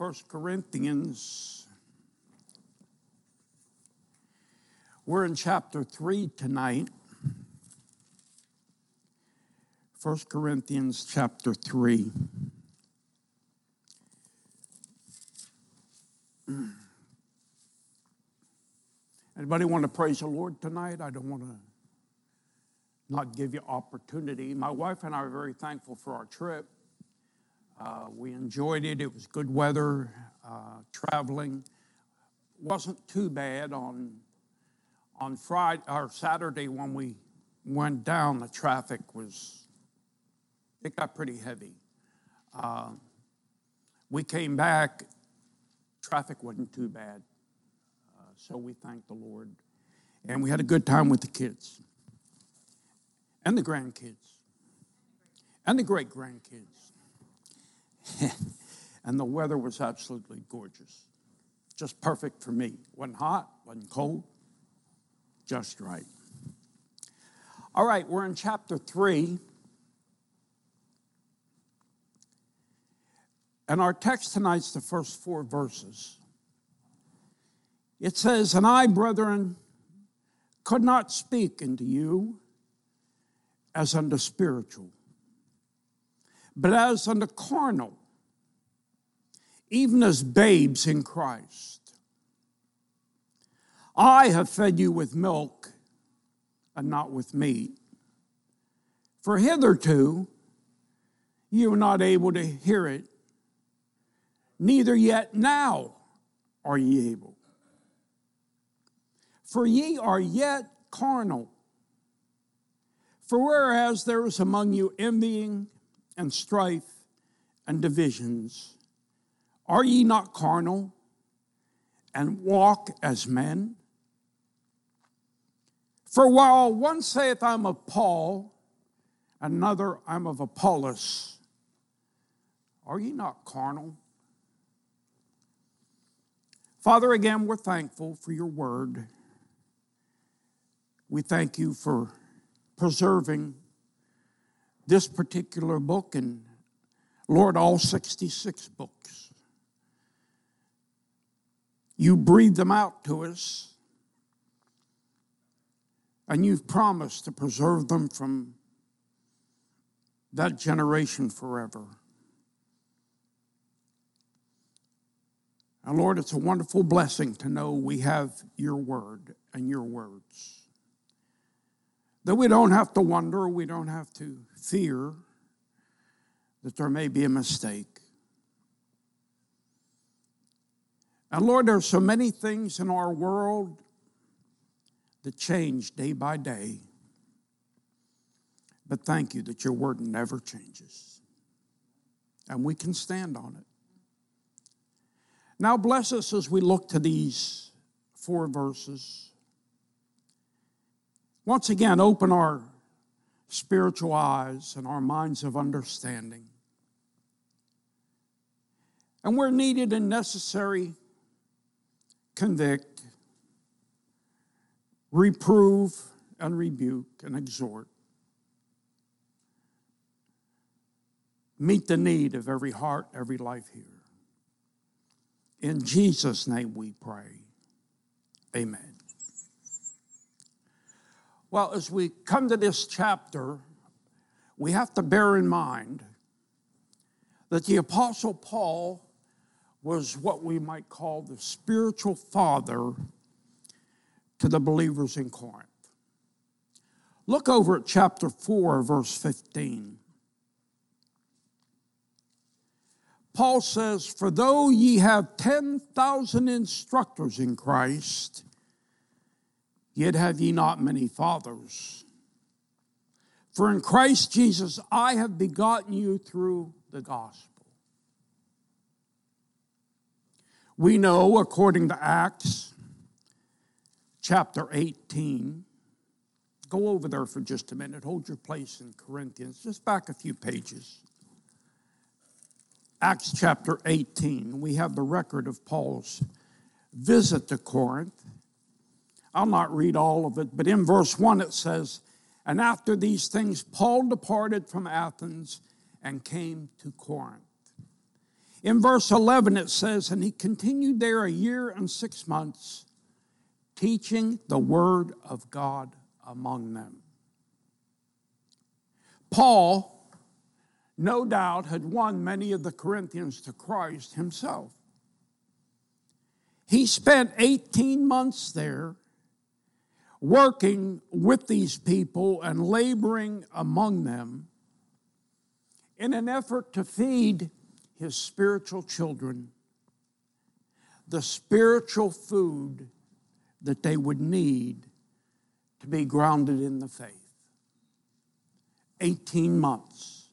First Corinthians. We're in chapter 3 tonight. First Corinthians chapter 3. Anybody want to praise the Lord tonight? I don't want to not give you opportunity. My wife and I are very thankful for our trip. Uh, we enjoyed it. It was good weather. Uh, traveling wasn't too bad on on Friday or Saturday when we went down. The traffic was it got pretty heavy. Uh, we came back. Traffic wasn't too bad. Uh, so we thanked the Lord. And we had a good time with the kids and the grandkids and the great grandkids. and the weather was absolutely gorgeous. Just perfect for me. Wasn't hot, wasn't cold, just right. All right, we're in chapter 3. And our text tonight's the first four verses. It says, And I, brethren, could not speak unto you as unto spiritual, but as unto carnal, even as babes in Christ. I have fed you with milk and not with meat. For hitherto you were not able to hear it, neither yet now are ye able. For ye are yet carnal. For whereas there is among you envying and strife and divisions, are ye not carnal and walk as men? For while one saith, I'm of Paul, another, I'm of Apollos, are ye not carnal? Father, again, we're thankful for your word. We thank you for preserving this particular book and, Lord, all 66 books. You breathed them out to us, and you've promised to preserve them from that generation forever. And Lord, it's a wonderful blessing to know we have your word and your words. That we don't have to wonder, we don't have to fear that there may be a mistake. And Lord, there are so many things in our world that change day by day. But thank you that your word never changes. And we can stand on it. Now, bless us as we look to these four verses. Once again, open our spiritual eyes and our minds of understanding. And where needed and necessary, convict, reprove, and rebuke and exhort. Meet the need of every heart, every life here. In Jesus' name we pray. Amen. Well, as we come to this chapter, we have to bear in mind that the Apostle Paul was what we might call the spiritual father to the believers in Corinth. Look over at chapter 4, verse 15. Paul says, For though ye have 10,000 instructors in Christ, Yet have ye not many fathers. For in Christ Jesus I have begotten you through the gospel. We know, according to Acts chapter 18, go over there for just a minute. Hold your place in Corinthians, just back a few pages. Acts chapter 18, we have the record of Paul's visit to Corinth. I'll not read all of it, but in verse 1 it says, And after these things, Paul departed from Athens and came to Corinth. In verse 11, it says, And he continued there a year and six months, teaching the word of God among them. Paul, no doubt, had won many of the Corinthians to Christ himself. He spent 18 months there working with these people and laboring among them in an effort to feed his spiritual children the spiritual food that they would need to be grounded in the faith. 18 months.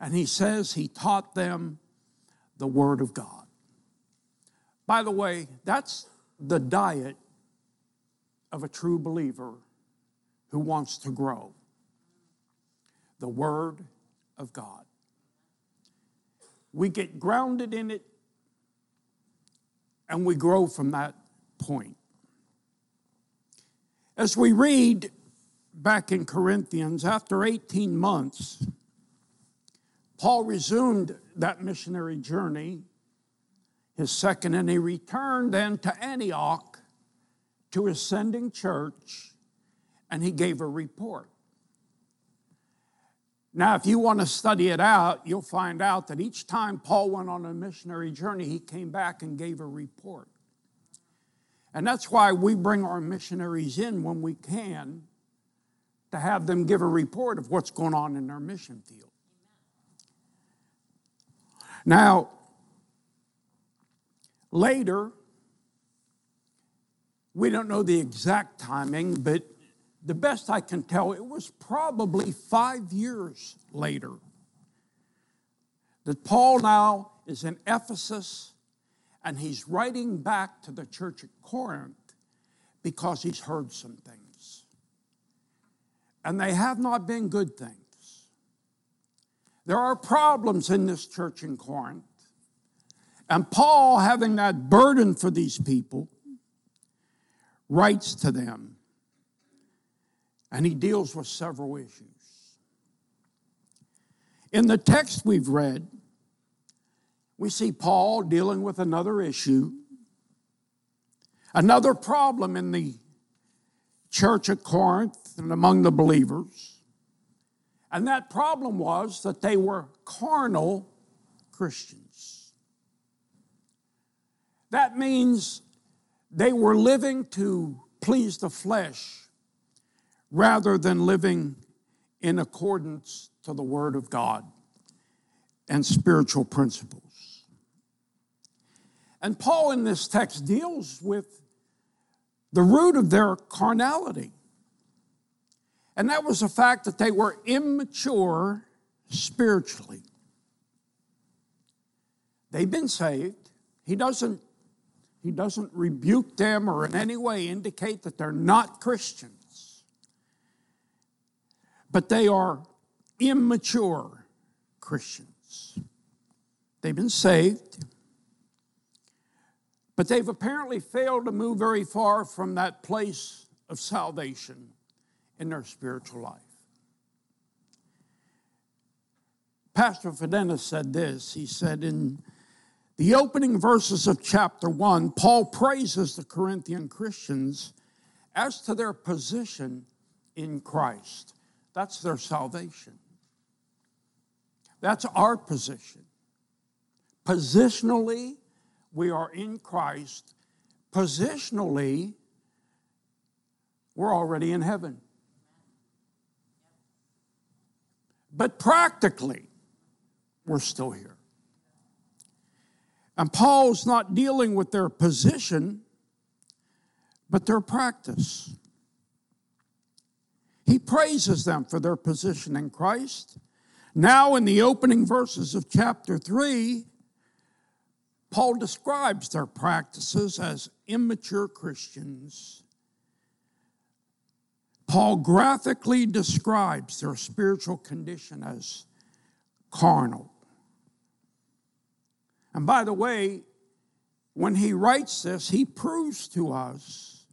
And he says he taught them the Word of God. By the way, that's the diet of a true believer who wants to grow the Word of God. We get grounded in it and we grow from that point. As we read back in Corinthians, after 18 months, Paul resumed that missionary journey, his second, and he returned then to Antioch to his sending church, and he gave a report. Now, if you want to study it out, you'll find out that each time Paul went on a missionary journey, he came back and gave a report. And that's why we bring our missionaries in when we can to have them give a report of what's going on in their mission field. Now, later, we don't know the exact timing, but the best I can tell, it was probably five years later that Paul now is in Ephesus and he's writing back to the church at Corinth because he's heard some things. And they have not been good things. There are problems in this church in Corinth. And Paul, having that burden for these people, writes to them. And he deals with several issues. In the text we've read, we see Paul dealing with another issue, another problem in the church at Corinth and among the believers. And that problem was that they were carnal Christians. That means they were living to please the flesh rather than living in accordance to the Word of God and spiritual principles. And Paul in this text deals with the root of their carnality. And that was the fact that they were immature spiritually. They've been saved. He doesn't, he doesn't rebuke them or in any way indicate that they're not Christians. But they are immature Christians. They've been saved. But they've apparently failed to move very far from that place of salvation in their spiritual life. Pastor Fidena said this. He said, in the opening verses of chapter 1, Paul praises the Corinthian Christians as to their position in Christ. That's their salvation. That's our position. Positionally, we are in Christ, positionally, we're already in heaven. But practically, we're still here. And Paul's not dealing with their position, but their practice. He praises them for their position in Christ. Now, in the opening verses of chapter 3, Paul describes their practices as immature Christians. Paul graphically describes their spiritual condition as carnal. And by the way, when he writes this, he proves to us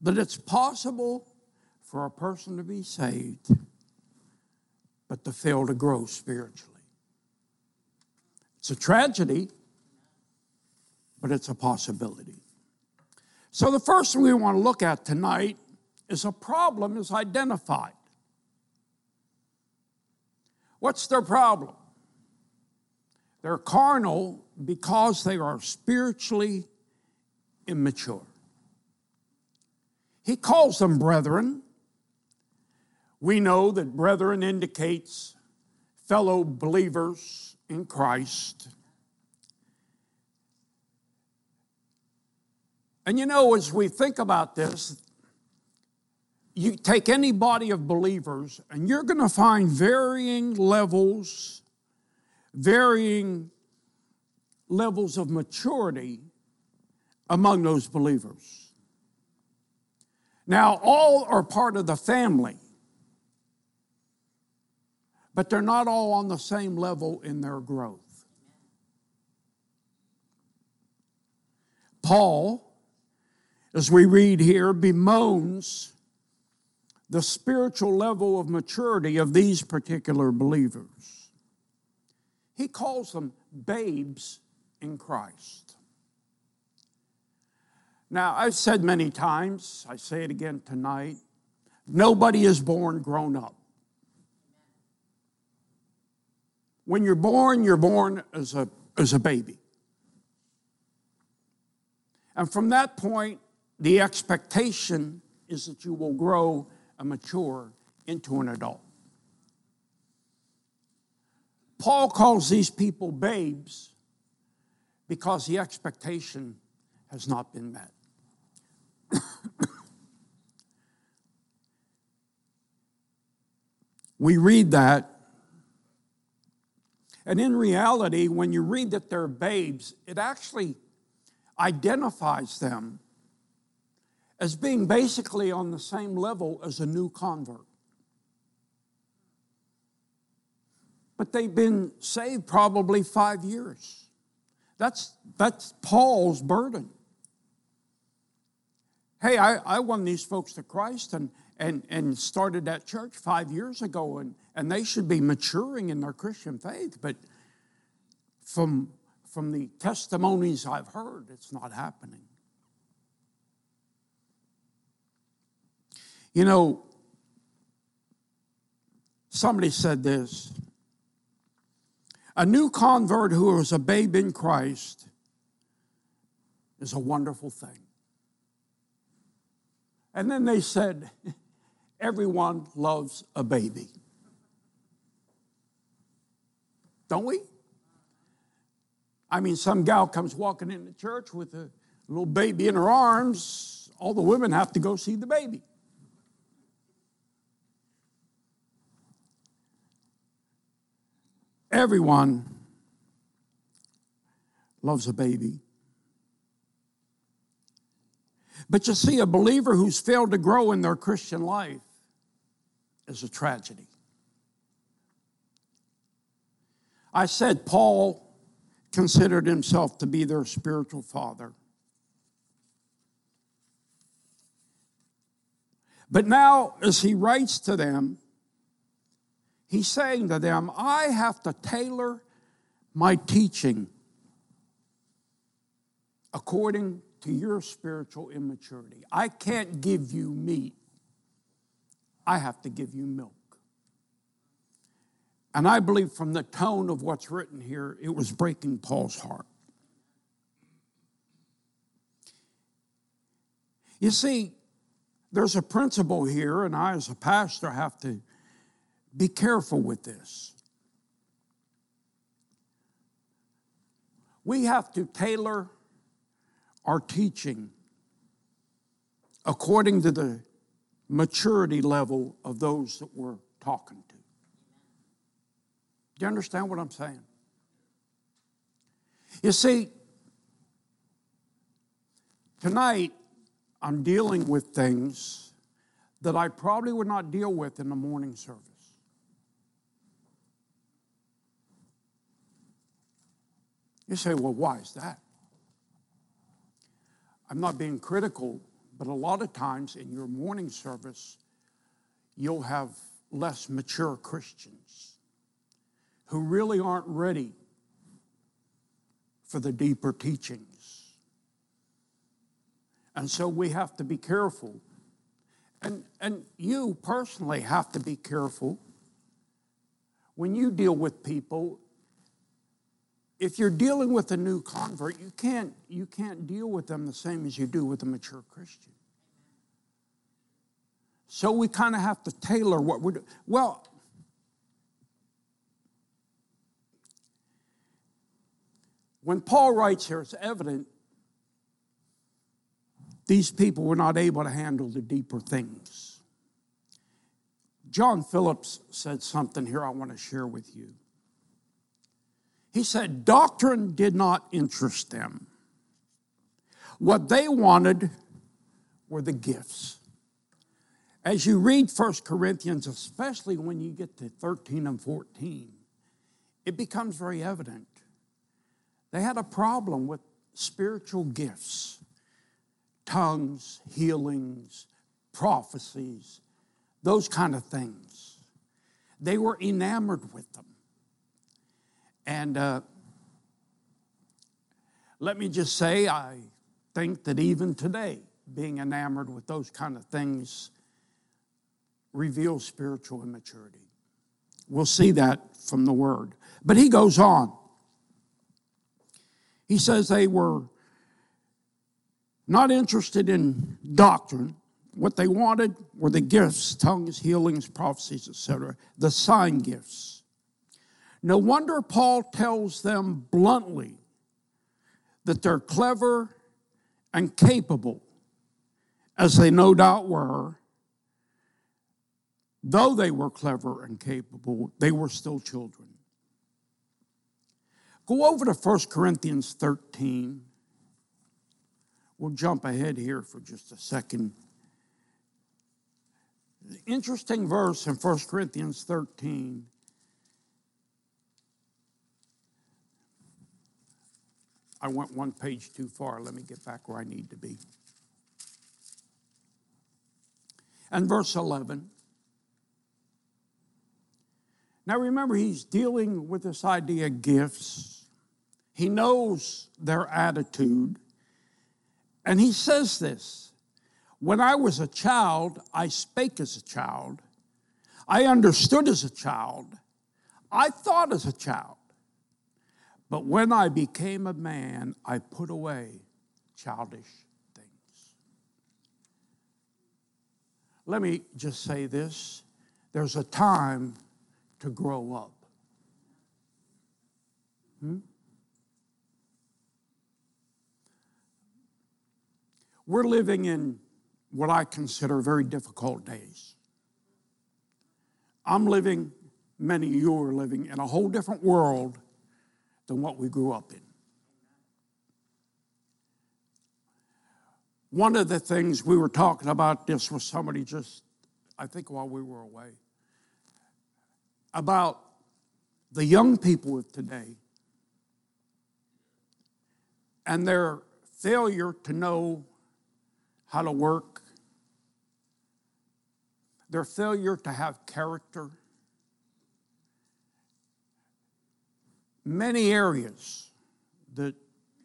that it's possible for a person to be saved, but to fail to grow spiritually. It's a tragedy, but it's a possibility. So, the first thing we want to look at tonight is a problem is identified. What's their problem? They're carnal because they are spiritually immature. He calls them brethren. We know that brethren indicates fellow believers in Christ. And you know, as we think about this, you take any body of believers and you're going to find varying levels, varying levels of maturity among those believers. Now, all are part of the family, but they're not all on the same level in their growth. Paul, as we read here, bemoans the spiritual level of maturity of these particular believers. He calls them babes in Christ. Now, I've said many times, I say it again tonight nobody is born grown up. When you're born, you're born as a, as a baby. And from that point, the expectation is that you will grow and mature into an adult. Paul calls these people babes because the expectation has not been met. we read that, and in reality, when you read that they're babes, it actually identifies them as being basically on the same level as a new convert. But they've been saved probably five years. That's, that's Paul's burden. Hey, I, I won these folks to Christ and, and, and started that church five years ago, and, and they should be maturing in their Christian faith. But from, from the testimonies I've heard, it's not happening. You know, somebody said this a new convert who is a babe in Christ is a wonderful thing. And then they said, everyone loves a baby. Don't we? I mean, some gal comes walking into church with a little baby in her arms. All the women have to go see the baby. Everyone loves a baby. But you see, a believer who's failed to grow in their Christian life is a tragedy. I said Paul considered himself to be their spiritual father. But now, as he writes to them, He's saying to them, I have to tailor my teaching according to your spiritual immaturity. I can't give you meat, I have to give you milk. And I believe from the tone of what's written here, it was breaking Paul's heart. You see, there's a principle here, and I, as a pastor, have to be careful with this. We have to tailor our teaching according to the maturity level of those that we're talking to. Do you understand what I'm saying? You see, tonight I'm dealing with things that I probably would not deal with in the morning service. You say, well, why is that? I'm not being critical, but a lot of times in your morning service, you'll have less mature Christians who really aren't ready for the deeper teachings. And so we have to be careful. And, and you personally have to be careful when you deal with people. If you're dealing with a new convert, you can't, you can't deal with them the same as you do with a mature Christian. So we kind of have to tailor what we're doing. Well, when Paul writes here, it's evident these people were not able to handle the deeper things. John Phillips said something here I want to share with you. He said, Doctrine did not interest them. What they wanted were the gifts. As you read 1 Corinthians, especially when you get to 13 and 14, it becomes very evident. They had a problem with spiritual gifts, tongues, healings, prophecies, those kind of things. They were enamored with them. And uh, let me just say, I think that even today, being enamored with those kind of things reveals spiritual immaturity. We'll see that from the word. But he goes on. He says they were not interested in doctrine. What they wanted were the gifts, tongues, healings, prophecies, etc., the sign gifts. No wonder Paul tells them bluntly that they're clever and capable, as they no doubt were, Though they were clever and capable, they were still children. Go over to 1 Corinthians 13. We'll jump ahead here for just a second. Interesting verse in 1 Corinthians 13. I went one page too far. Let me get back where I need to be. And verse 11. Now remember, he's dealing with this idea of gifts. He knows their attitude. And he says this When I was a child, I spake as a child, I understood as a child, I thought as a child. But when I became a man, I put away childish things. Let me just say this there's a time to grow up. Hmm? We're living in what I consider very difficult days. I'm living, many of you are living in a whole different world than what we grew up in. One of the things we were talking about this with somebody just, I think, while we were away about the young people of today and their failure to know how to work, their failure to have character. Many areas that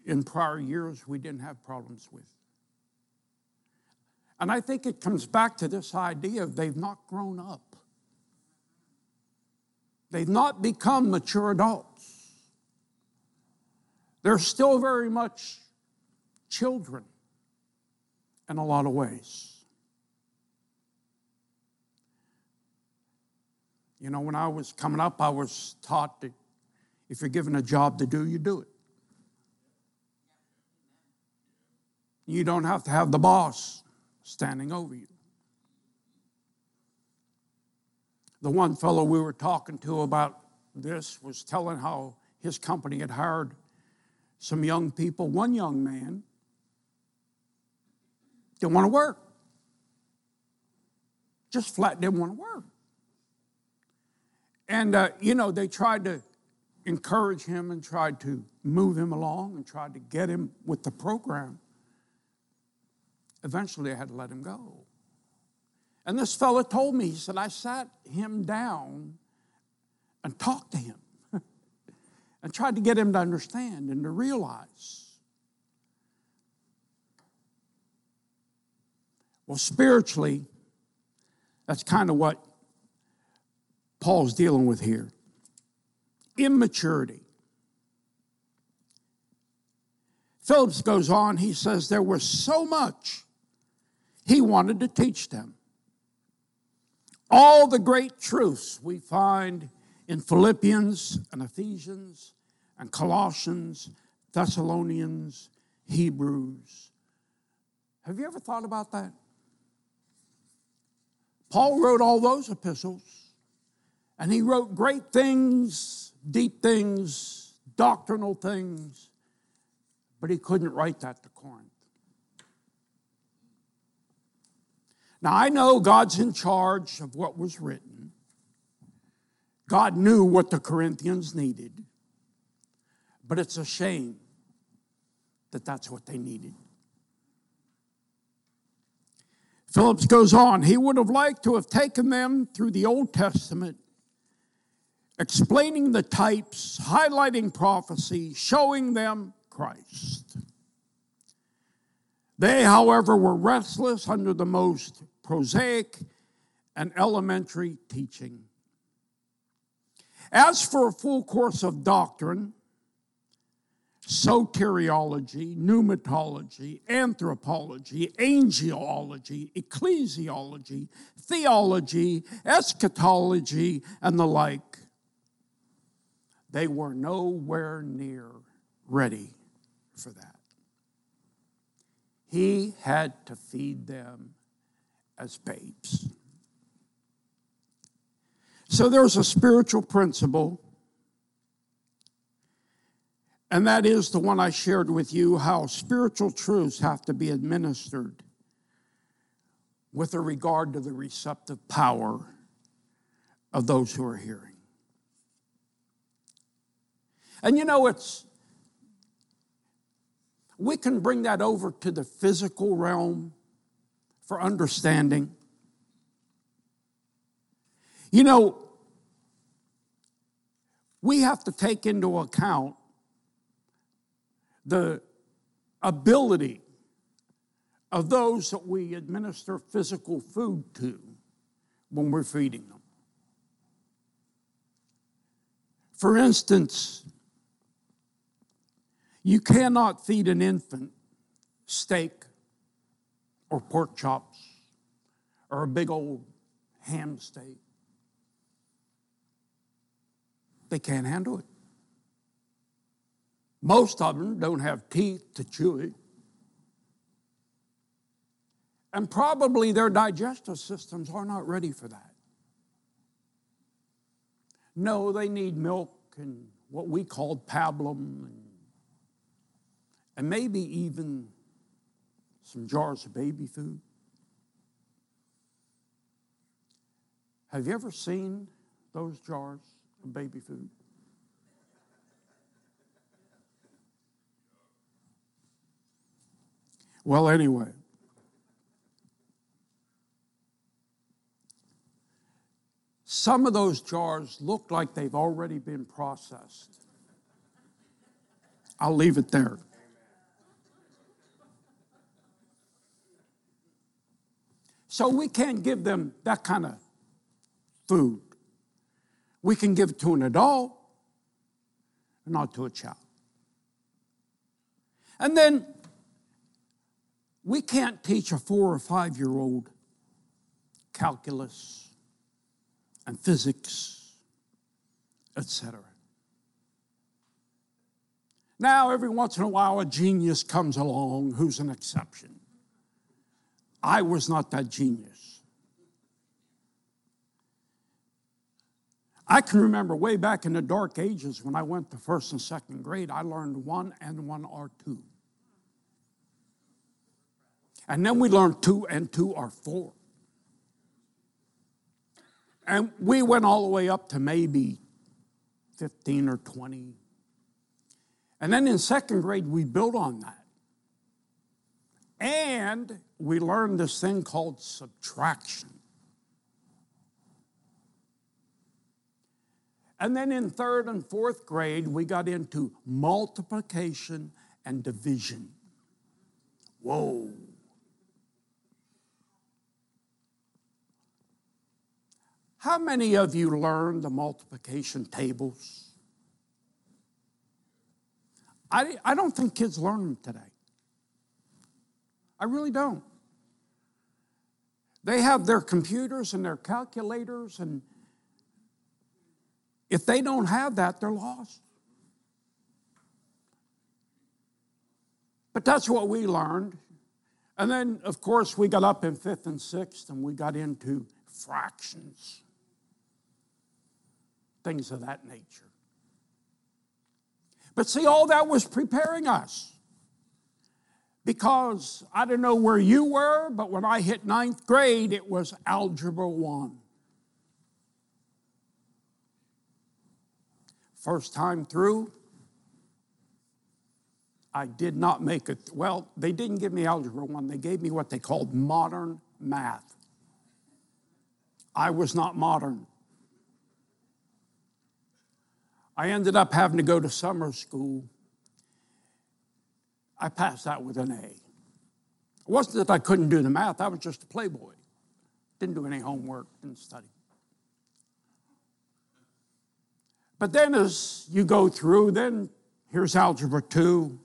in prior years we didn't have problems with. And I think it comes back to this idea of they've not grown up. They've not become mature adults. They're still very much children in a lot of ways. You know, when I was coming up, I was taught that if you're given a job to do, you do it. You don't have to have the boss standing over you. The one fellow we were talking to about this was telling how his company had hired some young people. One young man didn't want to work, just flat didn't want to work. And, uh, you know, they tried to encourage him and tried to move him along and tried to get him with the program. Eventually, I had to let him go. And this fellow told me, he said, I sat him down and talked to him. and tried to get him to understand and to realize. Well, spiritually, that's kind of what Paul's dealing with here immaturity. Phillips goes on, he says, There was so much he wanted to teach them. All the great truths we find in Philippians and Ephesians and Colossians, Thessalonians, Hebrews. Have you ever thought about that? Paul wrote all those epistles, and he wrote great things, deep things, doctrinal things, but he couldn't write that to Corinth. Now, I know God's in charge of what was written. God knew what the Corinthians needed, but it's a shame that that's what they needed. Phillips goes on, he would have liked to have taken them through the Old Testament, explaining the types, highlighting prophecy, showing them Christ. They, however, were restless under the most prosaic, and elementary teaching. As for a full course of doctrine, soteriology, pneumatology, anthropology, angelology, ecclesiology, theology, eschatology, and the like, they were nowhere near ready for that. He had to feed them as babes. So there's a spiritual principle, and that is the one I shared with you how spiritual truths have to be administered with a regard to the receptive power of those who are hearing. And you know, it's, we can bring that over to the physical realm for understanding. You know, we have to take into account the ability of those that we administer physical food to when we're feeding them. For instance, you cannot feed an infant steak or pork chops or a big old ham steak. They can't handle it. Most of them don't have teeth to chew it. And probably their digestive systems are not ready for that. No, they need milk and what we call pablum and, and maybe even some jars of baby food. Have you ever seen those jars of baby food? Well, anyway, some of those jars look like they've already been processed. I'll leave it there. So we can't give them that kind of food. We can give it to an adult, not to a child. And then we can't teach a four or five year old calculus and physics, etc. Now, every once in a while, a genius comes along who's an exception. I was not that genius. I can remember way back in the dark ages when I went to first and second grade, I learned one and one are two. And then we learned two and two are four. And we went all the way up to maybe 15 or 20. And then in second grade, we built on that. And we learned this thing called subtraction. And then in third and fourth grade, we got into multiplication and division. Whoa. How many of you learned the multiplication tables? I, I don't think kids learn them today. I really don't. They have their computers and their calculators, and if they don't have that, they're lost. But that's what we learned. And then, of course, we got up in fifth and sixth and we got into fractions, things of that nature. But see, all that was preparing us. Because I don't know where you were, but when I hit ninth grade, it was Algebra 1. First time through, I did not make it. Well, they didn't give me Algebra 1, they gave me what they called modern math. I was not modern. I ended up having to go to summer school. I passed that with an A. It wasn't that I couldn't do the math, I was just a playboy. Didn't do any homework, didn't study. But then as you go through, then here's Algebra 2,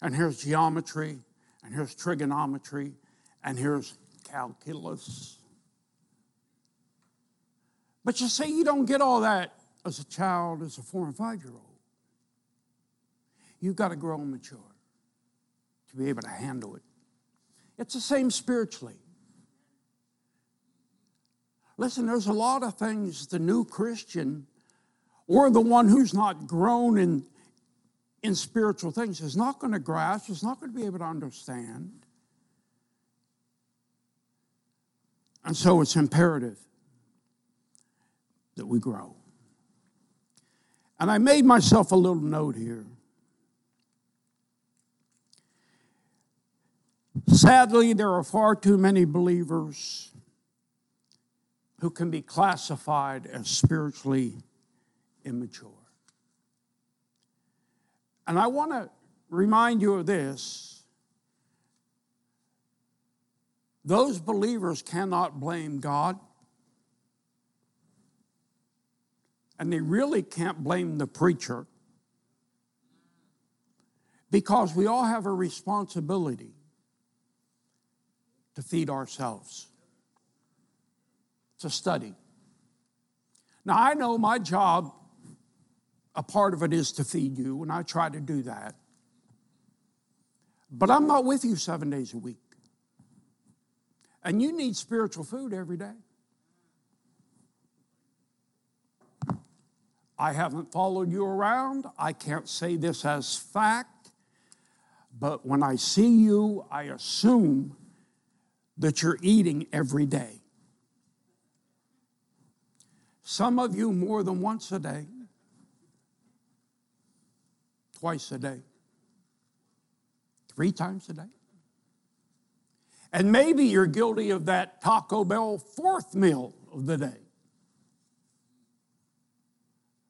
and here's geometry, and here's trigonometry, and here's calculus. But you see, you don't get all that as a child, as a four and five year old. You've got to grow and mature to be able to handle it. It's the same spiritually. Listen, there's a lot of things the new Christian or the one who's not grown in, in spiritual things is not going to grasp, is not going to be able to understand. And so it's imperative that we grow. And I made myself a little note here. Sadly, there are far too many believers who can be classified as spiritually immature. And I want to remind you of this. Those believers cannot blame God And they really can't blame the preacher because we all have a responsibility to feed ourselves. A study. Now, I know my job, a part of it is to feed you, and I try to do that. But I'm not with you seven days a week. And you need spiritual food every day. I haven't followed you around. I can't say this as fact. But when I see you, I assume that you're eating every day. Some of you more than once a day, twice a day, three times a day. And maybe you're guilty of that Taco Bell fourth meal of the day.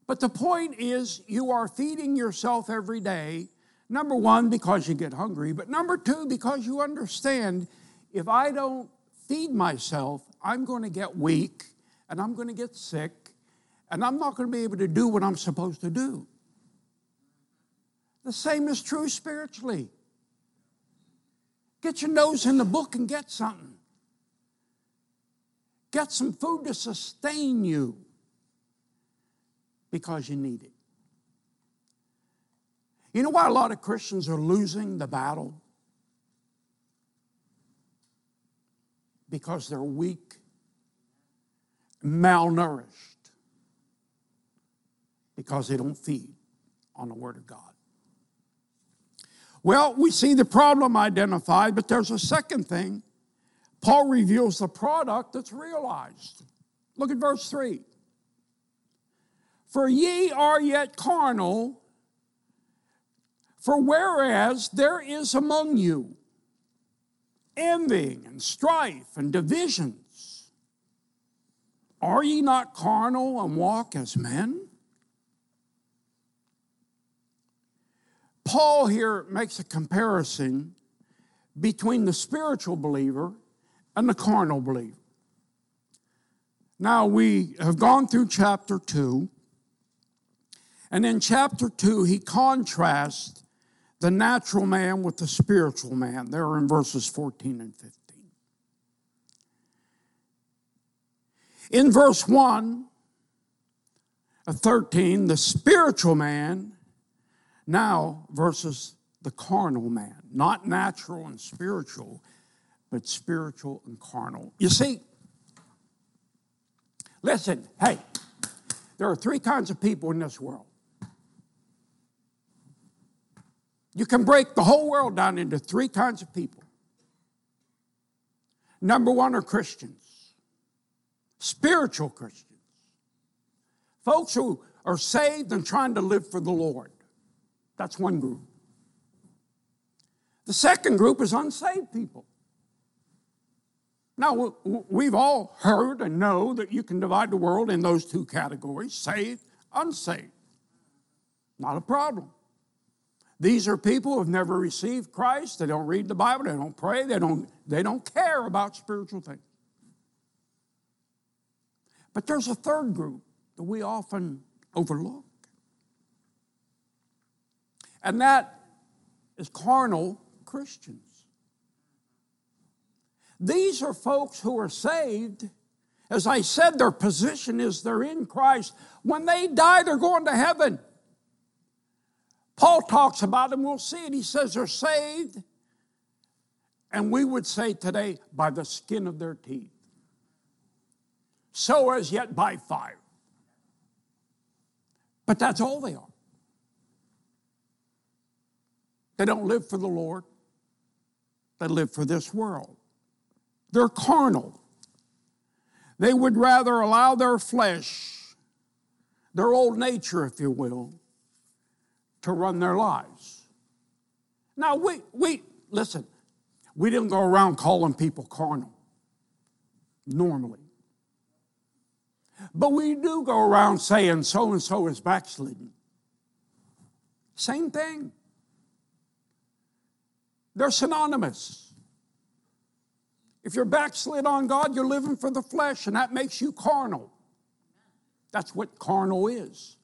But the point is, you are feeding yourself every day. Number one, because you get hungry, but number two, because you understand if I don't feed myself, I'm going to get weak and I'm going to get sick and I'm not going to be able to do what I'm supposed to do. The same is true spiritually. Get your nose in the book and get something. Get some food to sustain you because you need it. You know why a lot of Christians are losing the battle? Because they're weak, malnourished, because they don't feed on the Word of God. Well, we see the problem identified, but there's a second thing. Paul reveals the product that's realized. Look at verse 3. For ye are yet carnal, for whereas there is among you envying and strife and divisions, are ye not carnal and walk as men? Paul here makes a comparison between the spiritual believer and the carnal believer. Now, we have gone through chapter 2 and in chapter 2, he contrasts the natural man with the spiritual man. There in verses 14 and 15. In verse 1 of 13, the spiritual man now versus the carnal man, not natural and spiritual, but spiritual and carnal. You see, listen, hey, there are three kinds of people in this world. You can break the whole world down into three kinds of people. Number one are Christians, spiritual Christians, folks who are saved and trying to live for the Lord. That's one group. The second group is unsaved people. Now, we've all heard and know that you can divide the world in those two categories saved, unsaved. Not a problem. These are people who have never received Christ. They don't read the Bible. They don't pray. They don't, they don't care about spiritual things. But there's a third group that we often overlook. And that is carnal Christians. These are folks who are saved. As I said, their position is they're in Christ. When they die, they're going to heaven. Paul talks about them, we'll see it. He says they're saved, and we would say today, by the skin of their teeth. So as yet by fire. But that's all they are. They don't live for the Lord, they live for this world. They're carnal. They would rather allow their flesh, their old nature, if you will, to run their lives. Now, we, we listen, we didn't go around calling people carnal normally. But we do go around saying so and so is backsliding. Same thing. They're synonymous. If you're backslid on God, you're living for the flesh, and that makes you carnal. That's what carnal is.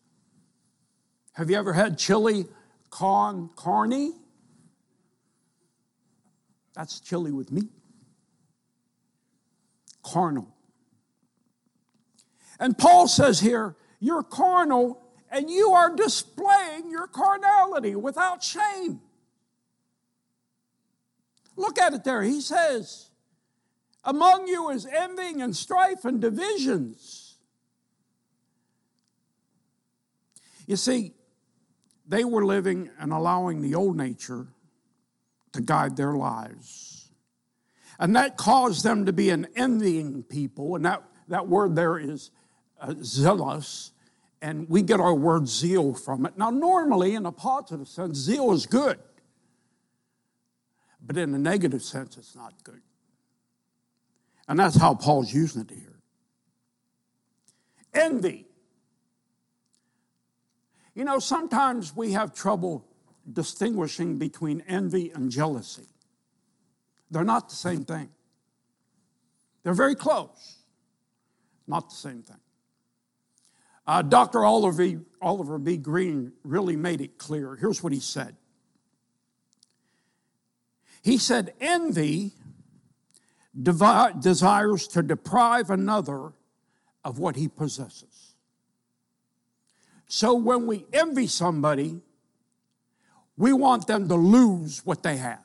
Have you ever had chili con carne? That's chili with meat. Carnal. And Paul says here, you're carnal and you are displaying your carnality without shame. Look at it there. He says, Among you is envying and strife and divisions. You see, they were living and allowing the old nature to guide their lives. And that caused them to be an envying people. And that, that word there is uh, zealous. And we get our word zeal from it. Now, normally, in a positive sense, zeal is good. But in a negative sense, it's not good. And that's how Paul's using it here. Envy. You know, sometimes we have trouble distinguishing between envy and jealousy. They're not the same thing. They're very close, not the same thing. Uh, Dr. Oliver, Oliver B. Greene really made it clear. Here's what he said he said, envy desires to deprive another of what he possesses. So when we envy somebody, we want them to lose what they have.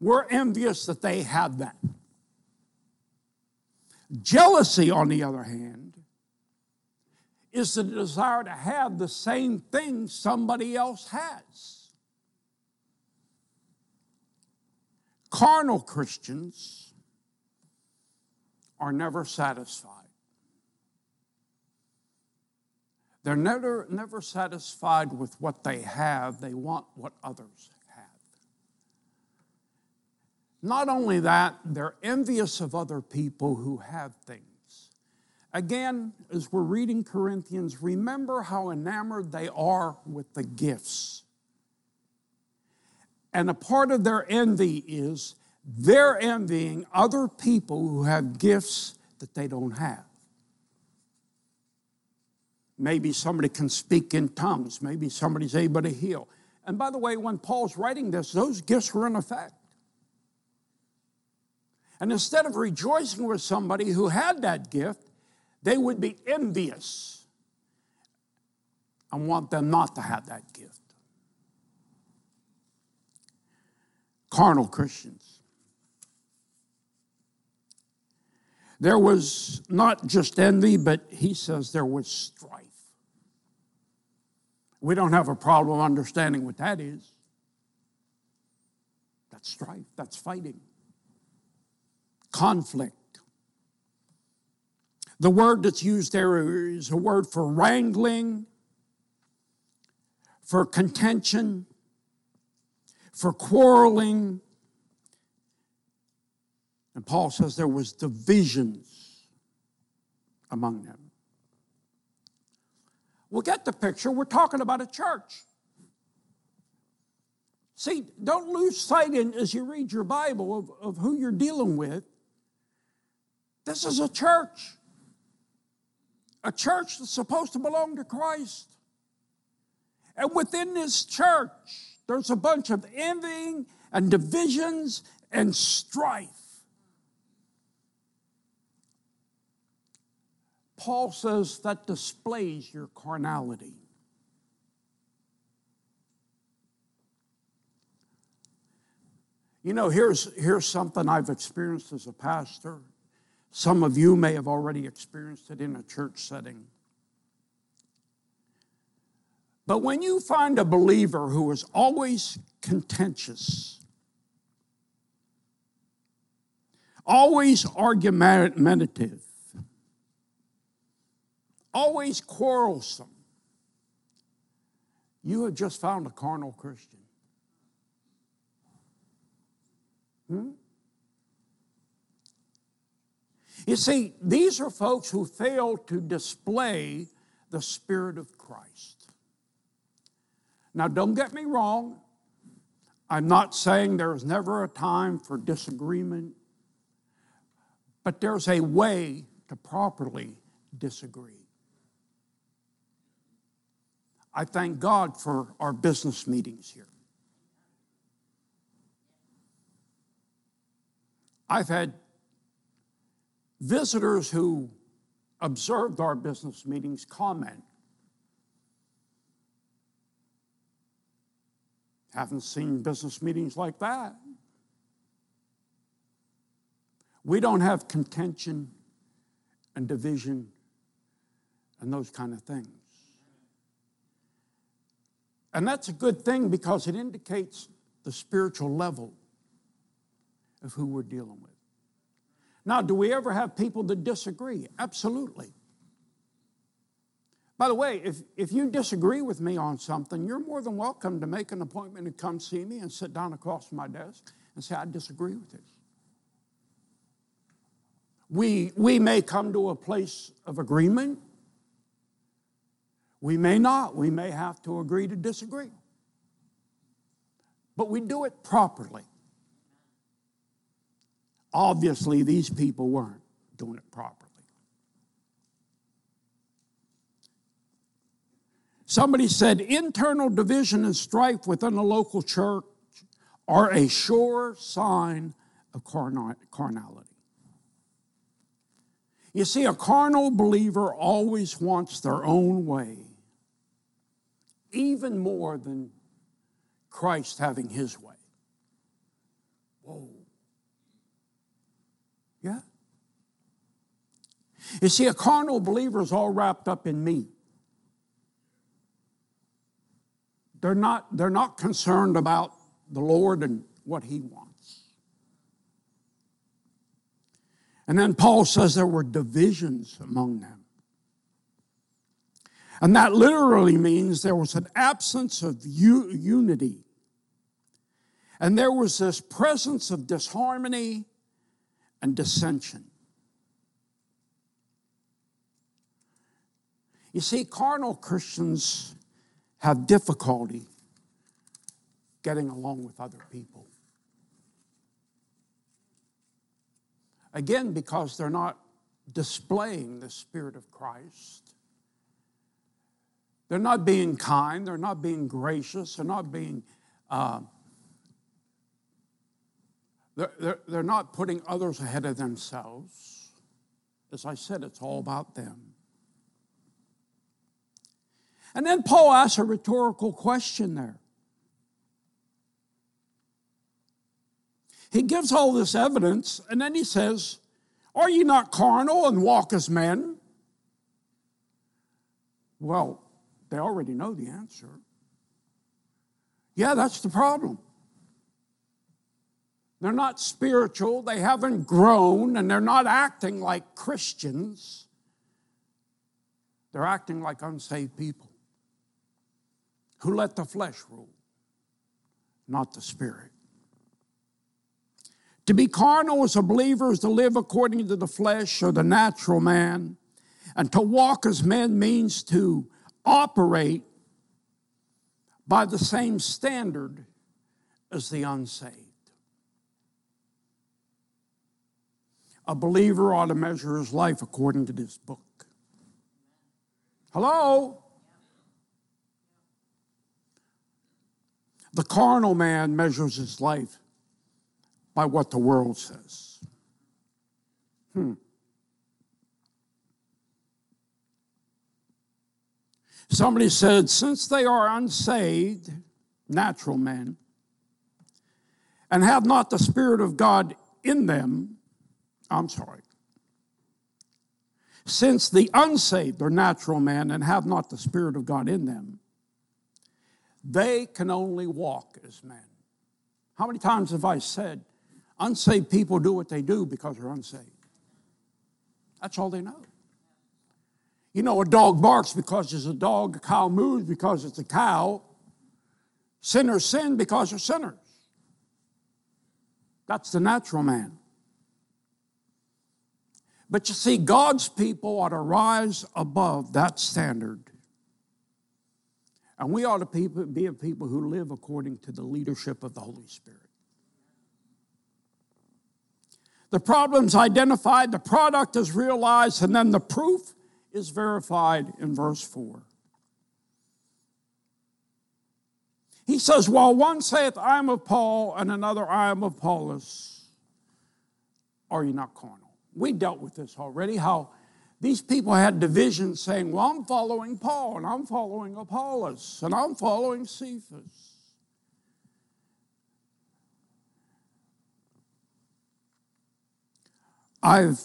We're envious that they have that. Jealousy, on the other hand, is the desire to have the same thing somebody else has. Carnal Christians are never satisfied. They're never, never satisfied with what they have, they want what others have. Not only that, they're envious of other people who have things. Again, as we're reading Corinthians, remember how enamored they are with the gifts And a part of their envy is they're envying other people who have gifts that they don't have. Maybe somebody can speak in tongues. Maybe somebody's able to heal. And by the way, when Paul's writing this, those gifts were in effect. And instead of rejoicing with somebody who had that gift, they would be envious and want them not to have that gift. Carnal Christians. There was not just envy, but he says there was strife. We don't have a problem understanding what that is. That's strife, that's fighting, conflict. The word that's used there is a word for wrangling, for contention, for quarreling. And Paul says there was divisions among them. We'll get the picture. We're talking about a church. See, don't lose sight in, as you read your Bible of, of who you're dealing with. This is a church. A church that's supposed to belong to Christ. And within this church, there's a bunch of envying and divisions and strife. Paul says that displays your carnality. You know, here's, here's something I've experienced as a pastor. Some of you may have already experienced it in a church setting. But when you find a believer who is always contentious, always argumentative, always quarrelsome, you have just found a carnal Christian. Hmm? You see, these are folks who fail to display the Spirit of Christ. Now, don't get me wrong. I'm not saying there's never a time for disagreement, but there's a way to properly disagree. I thank God for our business meetings here. I've had visitors who observed our business meetings comment. Haven't seen business meetings like that. We don't have contention and division and those kind of things. And that's a good thing because it indicates the spiritual level of who we're dealing with. Now, do we ever have people that disagree? Absolutely. By the way, if, if you disagree with me on something, you're more than welcome to make an appointment and come see me and sit down across my desk and say, I disagree with this. We, we may come to a place of agreement we may not. We may have to agree to disagree. But we do it properly. Obviously, these people weren't doing it properly. Somebody said internal division and strife within a local church are a sure sign of carnality. You see, a carnal believer always wants their own way even more than Christ having his way. Whoa. Yeah? You see, a carnal believer is all wrapped up in me. They're not, they're not concerned about the Lord and what he wants. And then Paul says there were divisions among them. And that literally means there was an absence of unity. And there was this presence of disharmony and dissension. You see, carnal Christians have difficulty getting along with other people. Again, because they're not displaying the Spirit of Christ. They're not being kind, they're not being gracious, they're not being, uh, they're, they're, they're not putting others ahead of themselves. As I said, it's all about them. And then Paul asks a rhetorical question there. He gives all this evidence, and then he says, Are ye not carnal and walk as men? Well, they already know the answer. Yeah, that's the problem. They're not spiritual, they haven't grown, and they're not acting like Christians. They're acting like unsaved people who let the flesh rule, not the spirit. To be carnal as a believer is to live according to the flesh or the natural man. And to walk as men means to operate by the same standard as the unsaved. A believer ought to measure his life according to this book. Hello? The carnal man measures his life by what the world says. Hmm. Somebody said, since they are unsaved, natural men, and have not the Spirit of God in them, I'm sorry. Since the unsaved are natural men and have not the Spirit of God in them, they can only walk as men. How many times have I said, Unsaved people do what they do because they're unsaved. That's all they know. You know, a dog barks because it's a dog, a cow moves because it's a cow. Sinners sin because they're sinners. That's the natural man. But you see, God's people ought to rise above that standard. And we ought to be a people who live according to the leadership of the Holy Spirit. The problem's identified, the product is realized, and then the proof is verified in verse 4. He says, While one saith, I am of Paul, and another, I am of Apollos, are you not carnal? We dealt with this already, how these people had divisions saying, Well, I'm following Paul, and I'm following Apollos, and I'm following Cephas. I've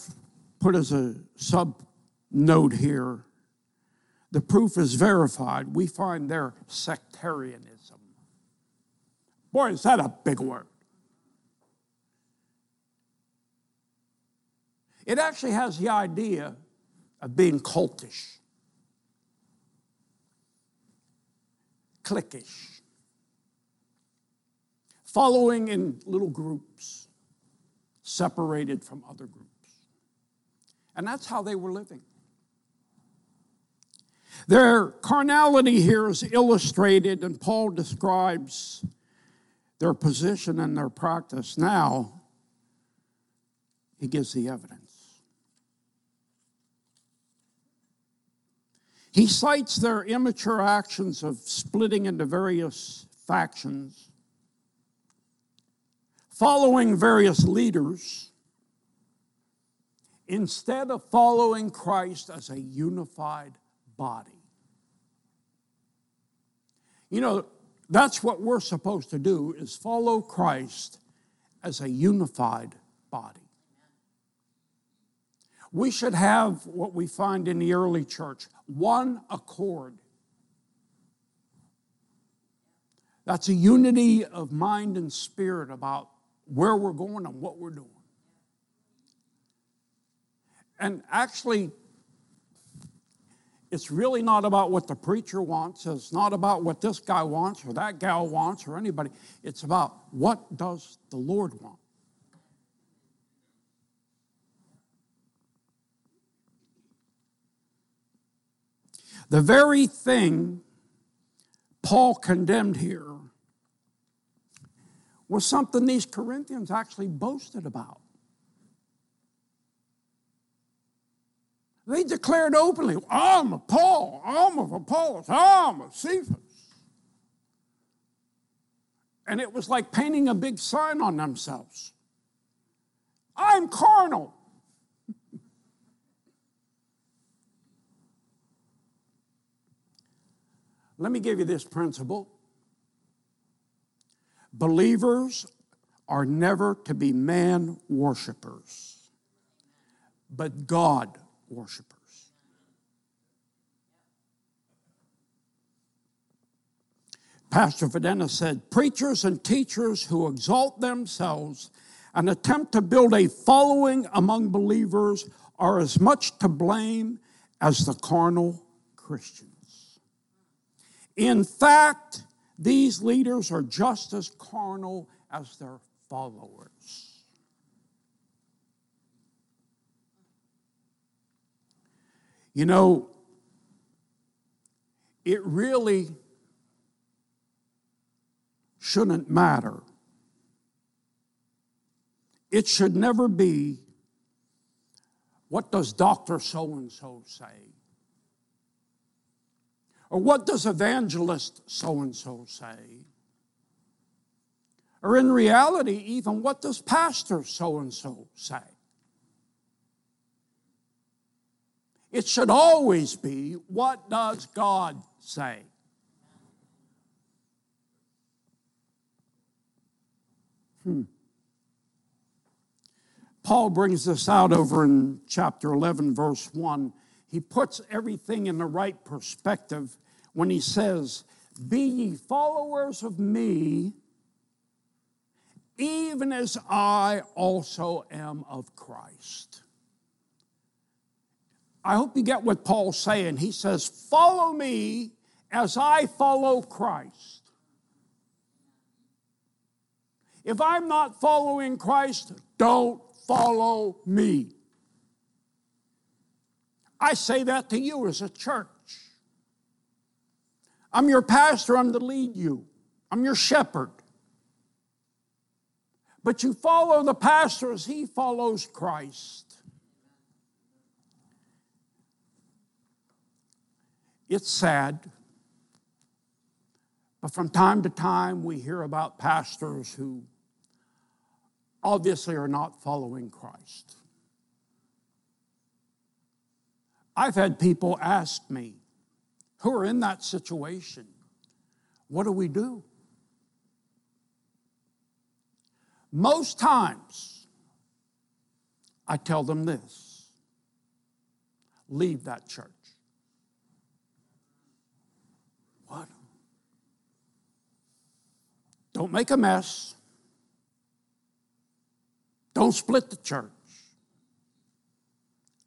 put as a sub note here the proof is verified. We find their sectarianism. Boy, is that a big word. It actually has the idea of being cultish, cliquish, following in little groups, separated from other groups. And that's how they were living. Their carnality here is illustrated, and Paul describes their position and their practice. Now, he gives the evidence. He cites their immature actions of splitting into various factions, following various leaders instead of following Christ as a unified body. You know, that's what we're supposed to do is follow Christ as a unified body. We should have what we find in the early church, one accord. That's a unity of mind and spirit about where we're going and what we're doing. And actually, it's really not about what the preacher wants. It's not about what this guy wants or that gal wants or anybody. It's about what does the Lord want? The very thing Paul condemned here was something these Corinthians actually boasted about. They declared openly, I'm a Paul, I'm of Apollos, I'm of Cephas. And it was like painting a big sign on themselves. I'm carnal. Let me give you this principle. Believers are never to be man worshipers, but God worshipers. Pastor Fedena said, Preachers and teachers who exalt themselves and attempt to build a following among believers are as much to blame as the carnal Christians. In fact, these leaders are just as carnal as their followers. You know, it really shouldn't matter. It should never be, what does Dr. So and so say? Or what does evangelist so and so say? Or in reality, even what does pastor so and so say? It should always be what does God say? Hmm. Paul brings this out over in chapter 11, verse 1. He puts everything in the right perspective when he says, Be ye followers of me, even as I also am of Christ. I hope you get what Paul's saying. He says, Follow me as I follow Christ. If I'm not following Christ, don't follow me. I say that to you as a church. I'm your pastor, I'm to lead you, I'm your shepherd. But you follow the pastor as he follows Christ. It's sad, but from time to time we hear about pastors who obviously are not following Christ. I've had people ask me who are in that situation, what do we do? Most times, I tell them this leave that church. What? Don't make a mess. Don't split the church.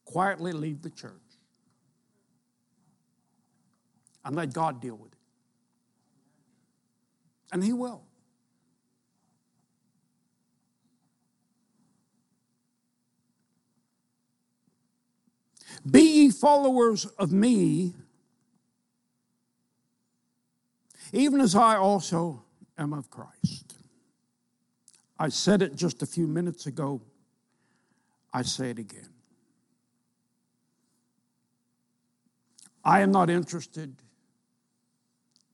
Quietly leave the church and let God deal with it. And He will. Be ye followers of me, even as I also am of Christ. I said it just a few minutes ago. I say it again. I am not interested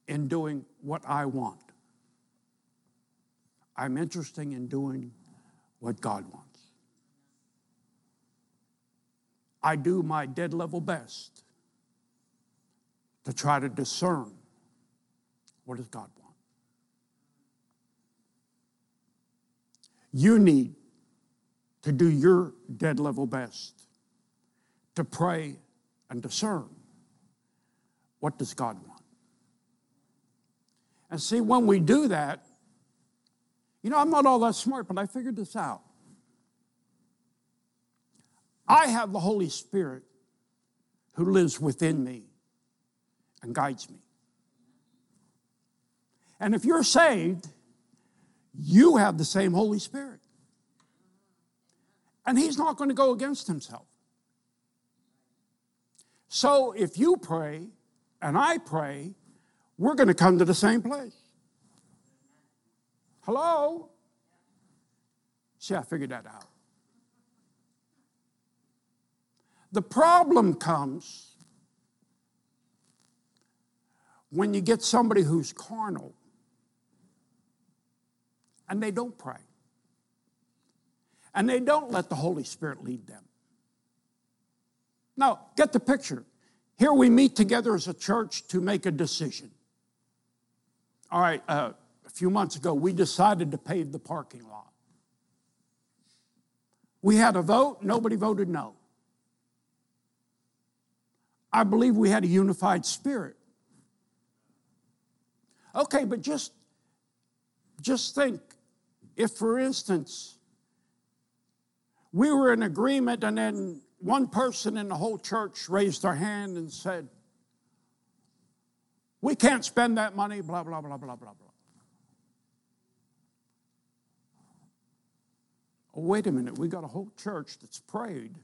in doing what I want. I'm interested in doing what God wants. I do my dead level best to try to discern what does God want. You need to do your dead level best to pray and discern what does God want. And see, when we do that, you know, I'm not all that smart, but I figured this out. I have the Holy Spirit who lives within me and guides me. And if you're saved, you have the same Holy Spirit. And He's not going to go against Himself. So if you pray and I pray, we're going to come to the same place. Hello? See, I figured that out. The problem comes when you get somebody who's carnal and they don't pray and they don't let the Holy Spirit lead them. Now, get the picture. Here we meet together as a church to make a decision. All right, uh, a few months ago, we decided to pave the parking lot. We had a vote, nobody voted no. I believe we had a unified spirit. Okay, but just, just think if, for instance, we were in agreement and then one person in the whole church raised their hand and said, We can't spend that money, blah, blah, blah, blah, blah, blah. Oh, wait a minute, we got a whole church that's prayed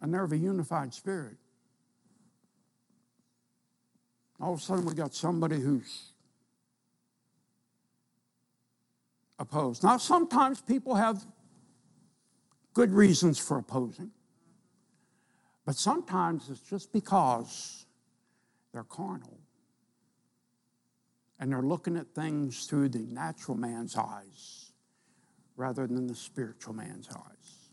and they're of a unified spirit. All of a sudden, we got somebody who's opposed. Now, sometimes people have good reasons for opposing, but sometimes it's just because they're carnal and they're looking at things through the natural man's eyes rather than the spiritual man's eyes.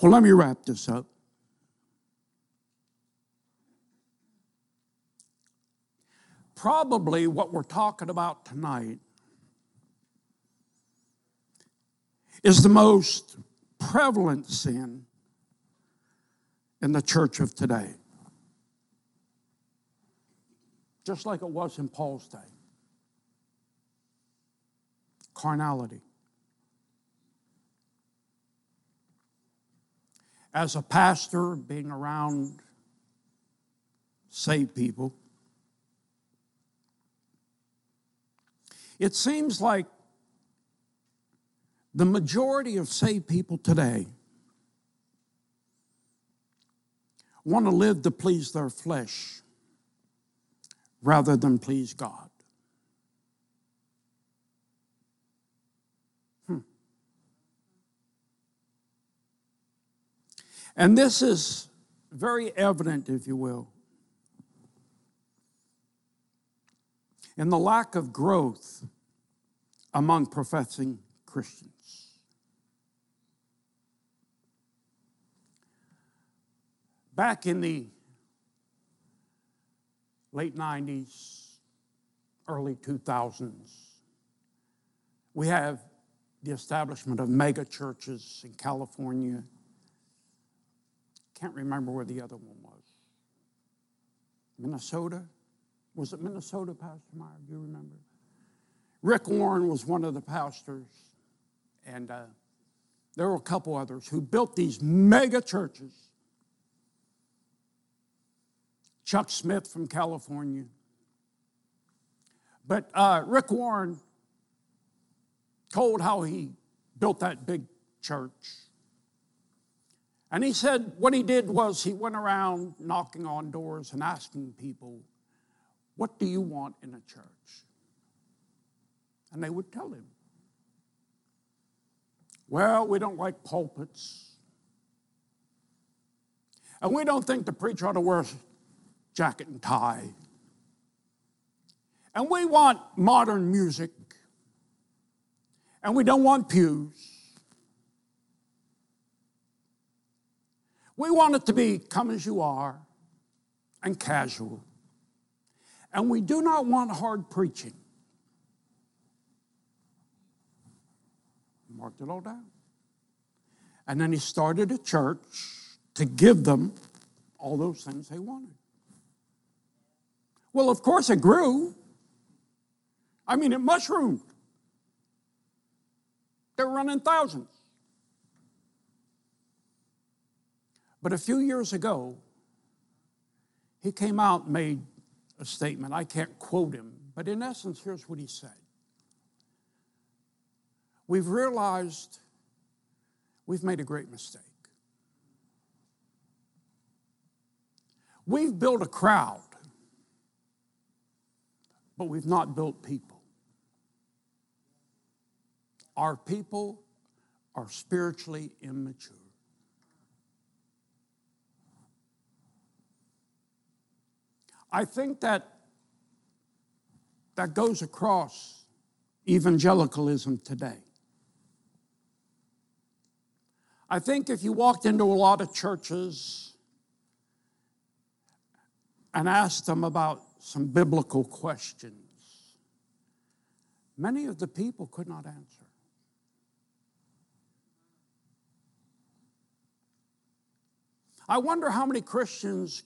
Well, let me wrap this up. Probably what we're talking about tonight is the most prevalent sin in the church of today. Just like it was in Paul's day carnality. as a pastor, being around saved people, it seems like the majority of saved people today want to live to please their flesh rather than please God. Hmm. And this is very evident, if you will, in the lack of growth among professing Christians. Back in the late 90s, early 2000s, we have the establishment of mega churches in California can't remember where the other one was. Minnesota? Was it Minnesota, Pastor Meyer? Do you remember? Rick Warren was one of the pastors, and uh, there were a couple others who built these mega churches. Chuck Smith from California. But uh, Rick Warren told how he built that big church and he said what he did was he went around knocking on doors and asking people, What do you want in a church? And they would tell him, Well, we don't like pulpits. And we don't think the preacher ought to wear a jacket and tie. And we want modern music. And we don't want pews. We want it to be come as you are and casual. And we do not want hard preaching. Marked it all down. And then he started a church to give them all those things they wanted. Well, of course, it grew. I mean, it mushroomed. They're running thousands. But a few years ago, he came out and made a statement. I can't quote him, but in essence, here's what he said We've realized we've made a great mistake. We've built a crowd but we've not built people. Our people are spiritually immature. I think that that goes across evangelicalism today. I think if you walked into a lot of churches and asked them about some biblical questions, many of the people could not answer. I wonder how many Christians,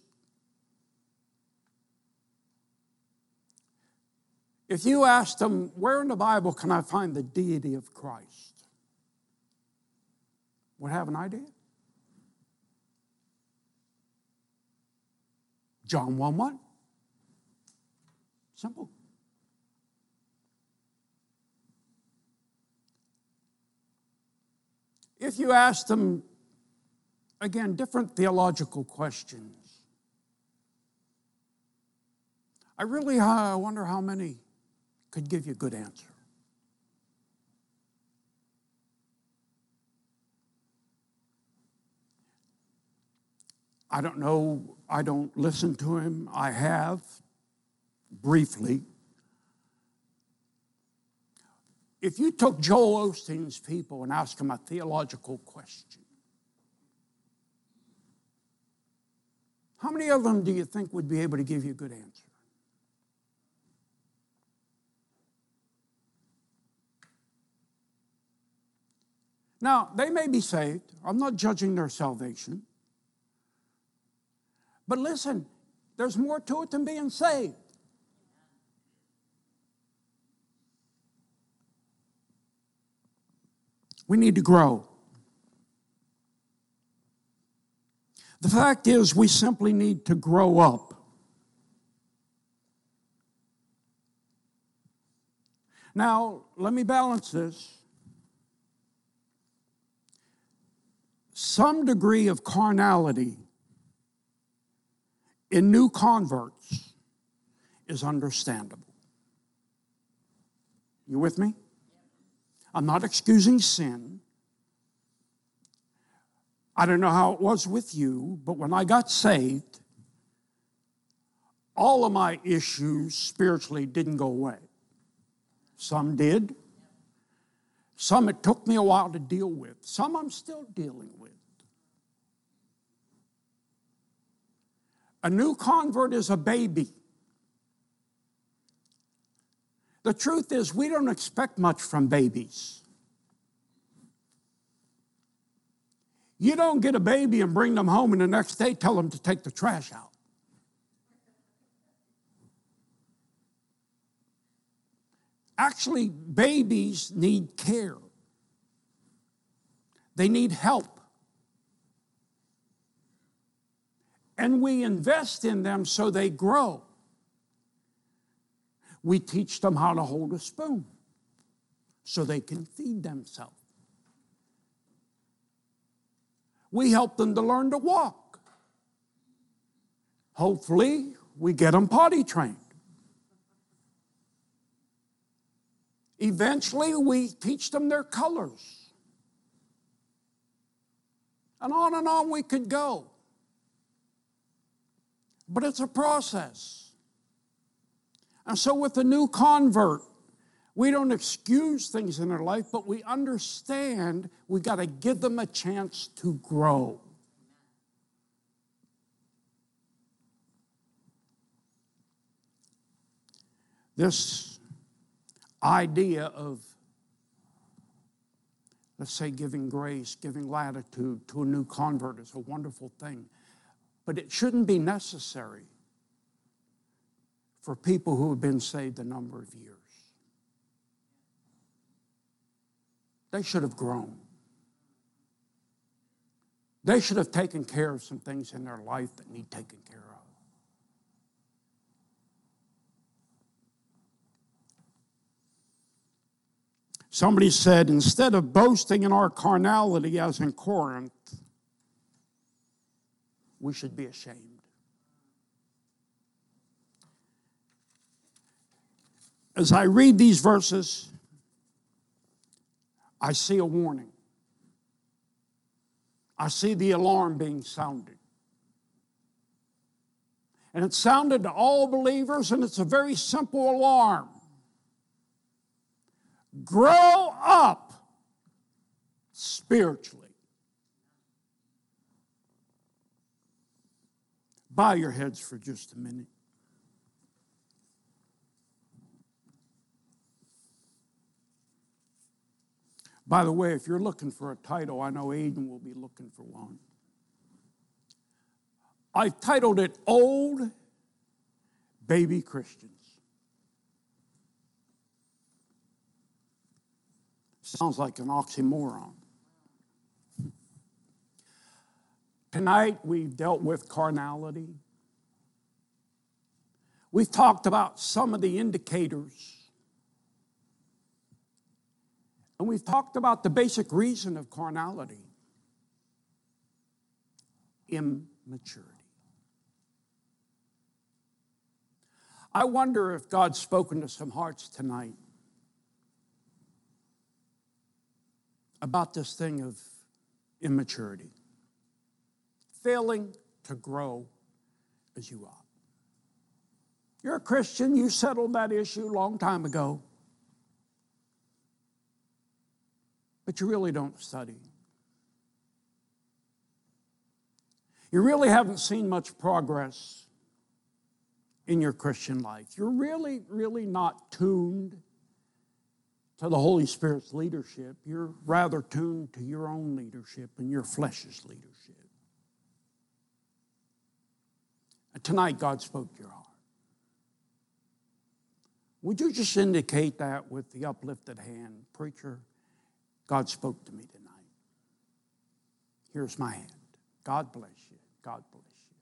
if you asked them, where in the Bible can I find the deity of Christ? Would have an idea? John 1 1. Simple. If you ask them, again, different theological questions, I really uh, wonder how many could give you a good answer. I don't know, I don't listen to him. I have briefly. If you took Joel Osteen's people and asked them a theological question, how many of them do you think would be able to give you a good answer? Now, they may be saved. I'm not judging their salvation. But listen, there's more to it than being saved. We need to grow. The fact is, we simply need to grow up. Now, let me balance this. Some degree of carnality in new converts is understandable. You with me? I'm not excusing sin. I don't know how it was with you, but when I got saved, all of my issues spiritually didn't go away. Some did. Some it took me a while to deal with. Some I'm still dealing with. A new convert is a baby. The truth is, we don't expect much from babies. You don't get a baby and bring them home and the next day tell them to take the trash out. Actually, babies need care, they need help. And we invest in them so they grow. We teach them how to hold a spoon so they can feed themselves. We help them to learn to walk. Hopefully, we get them potty trained. Eventually, we teach them their colors. And on and on we could go. But it's a process. And so, with a new convert, we don't excuse things in their life, but we understand we got to give them a chance to grow. This idea of, let's say, giving grace, giving latitude to a new convert is a wonderful thing, but it shouldn't be necessary for people who have been saved a number of years. They should have grown. They should have taken care of some things in their life that need taken care of. Somebody said, instead of boasting in our carnality as in Corinth, we should be ashamed. as I read these verses, I see a warning. I see the alarm being sounded. And it sounded to all believers, and it's a very simple alarm. Grow up spiritually. Bow your heads for just a minute. By the way, if you're looking for a title, I know Aiden will be looking for one. I've titled it Old Baby Christians. Sounds like an oxymoron. Tonight we've dealt with carnality. We've talked about some of the indicators and we've talked about the basic reason of carnality immaturity. I wonder if God's spoken to some hearts tonight about this thing of immaturity, failing to grow as you ought. You're a Christian, you settled that issue a long time ago. but you really don't study. You really haven't seen much progress in your Christian life. You're really, really not tuned to the Holy Spirit's leadership. You're rather tuned to your own leadership and your flesh's leadership. Tonight, God spoke to your heart. Would you just indicate that with the uplifted hand, preacher? God spoke to me tonight. Here's my hand. God bless you. God bless you.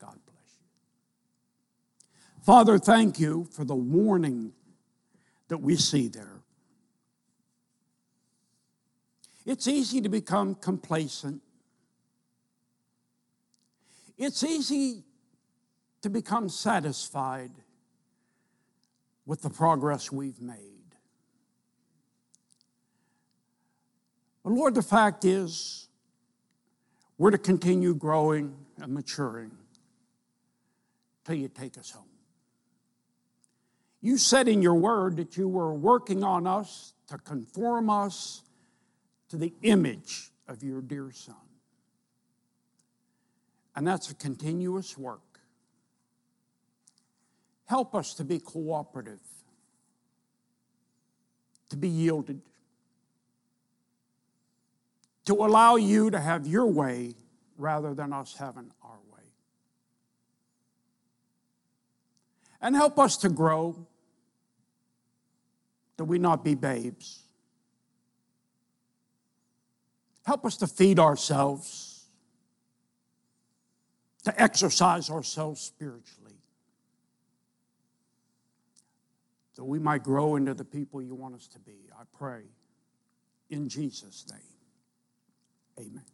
God bless you. Father, thank you for the warning that we see there. It's easy to become complacent. It's easy to become satisfied with the progress we've made. But Lord, the fact is, we're to continue growing and maturing till you take us home. You said in your word that you were working on us to conform us to the image of your dear Son. And that's a continuous work. Help us to be cooperative, to be yielded to allow you to have your way rather than us having our way. And help us to grow, that we not be babes. Help us to feed ourselves, to exercise ourselves spiritually, that we might grow into the people you want us to be. I pray in Jesus' name. Amen.